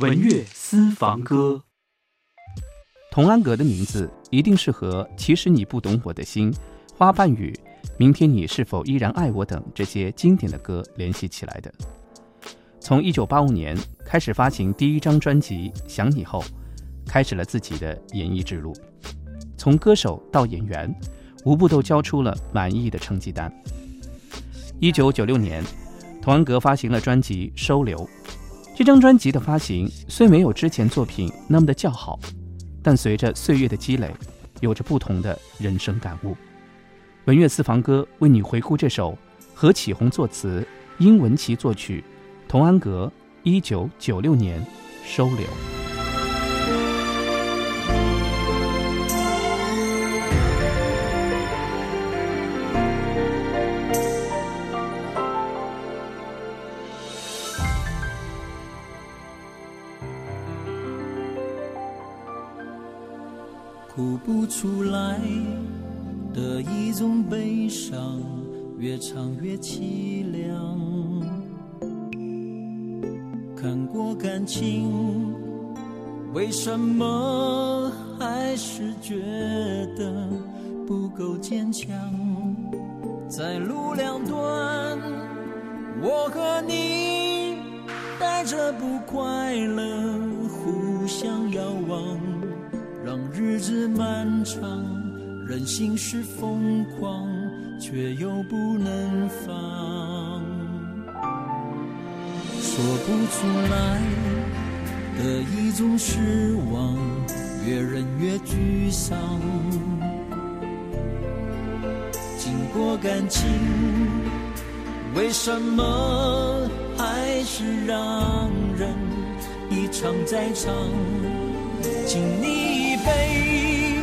文乐私房歌，童安格的名字一定是和“其实你不懂我的心”、“花瓣雨”、“明天你是否依然爱我”等这些经典的歌联系起来的。从一九八五年开始发行第一张专辑《想你》后，开始了自己的演艺之路。从歌手到演员，无不都交出了满意的成绩单。一九九六年，童安格发行了专辑《收留》。这张专辑的发行虽没有之前作品那么的叫好，但随着岁月的积累，有着不同的人生感悟。文乐私房歌为你回顾这首何启宏作词、殷文琪作曲、童安格一九九六年《收留》。哭不出来的一种悲伤，越唱越凄凉。看过感情，为什么还是觉得不够坚强？在路两端，我和你带着不快乐，互相遥望。让日子漫长，人心是疯狂，却又不能放。说不出来的一种失望，越忍越沮丧。经过感情，为什么还是让人一场再场？请你。杯，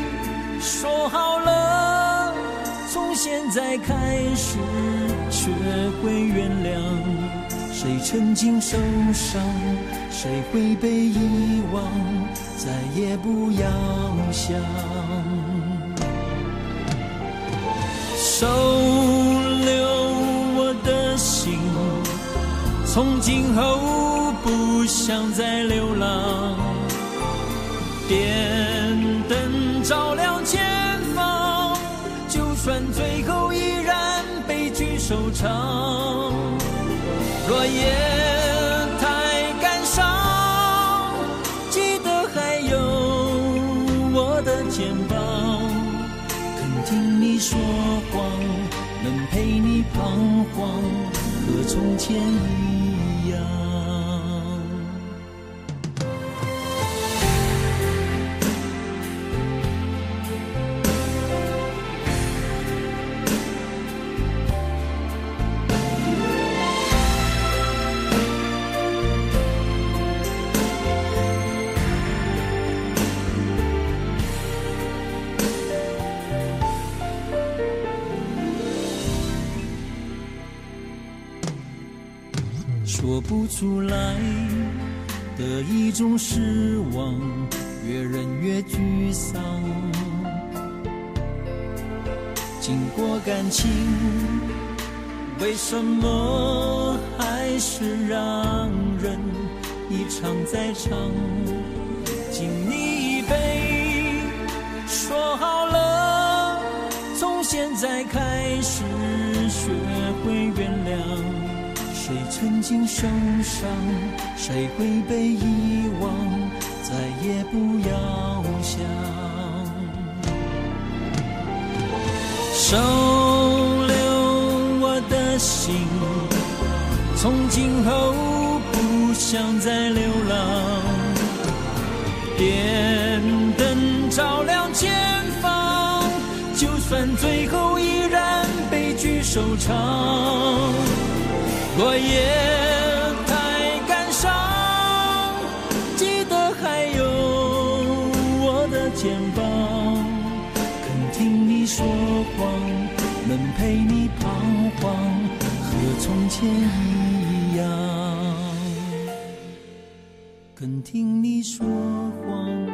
说好了，从现在开始学会原谅。谁曾经受伤，谁会被遗忘，再也不要想。收留我的心，从今后不想再流浪。点彷徨，和从前一样。说不出来的一种失望，越忍越沮丧。经过感情，为什么还是让人一场再场？敬你一杯，说好了，从现在开始学会原谅。谁曾经受伤，谁会被遗忘，再也不要想。收留我的心，从今后不想再流浪。点灯照亮前方，就算最后依然悲剧收场。落叶太感伤，记得还有我的肩膀，肯听你说谎，能陪你彷徨，和从前一样。肯听你说谎，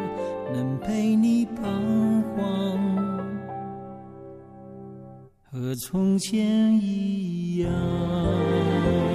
能陪你彷徨，和从前一样样。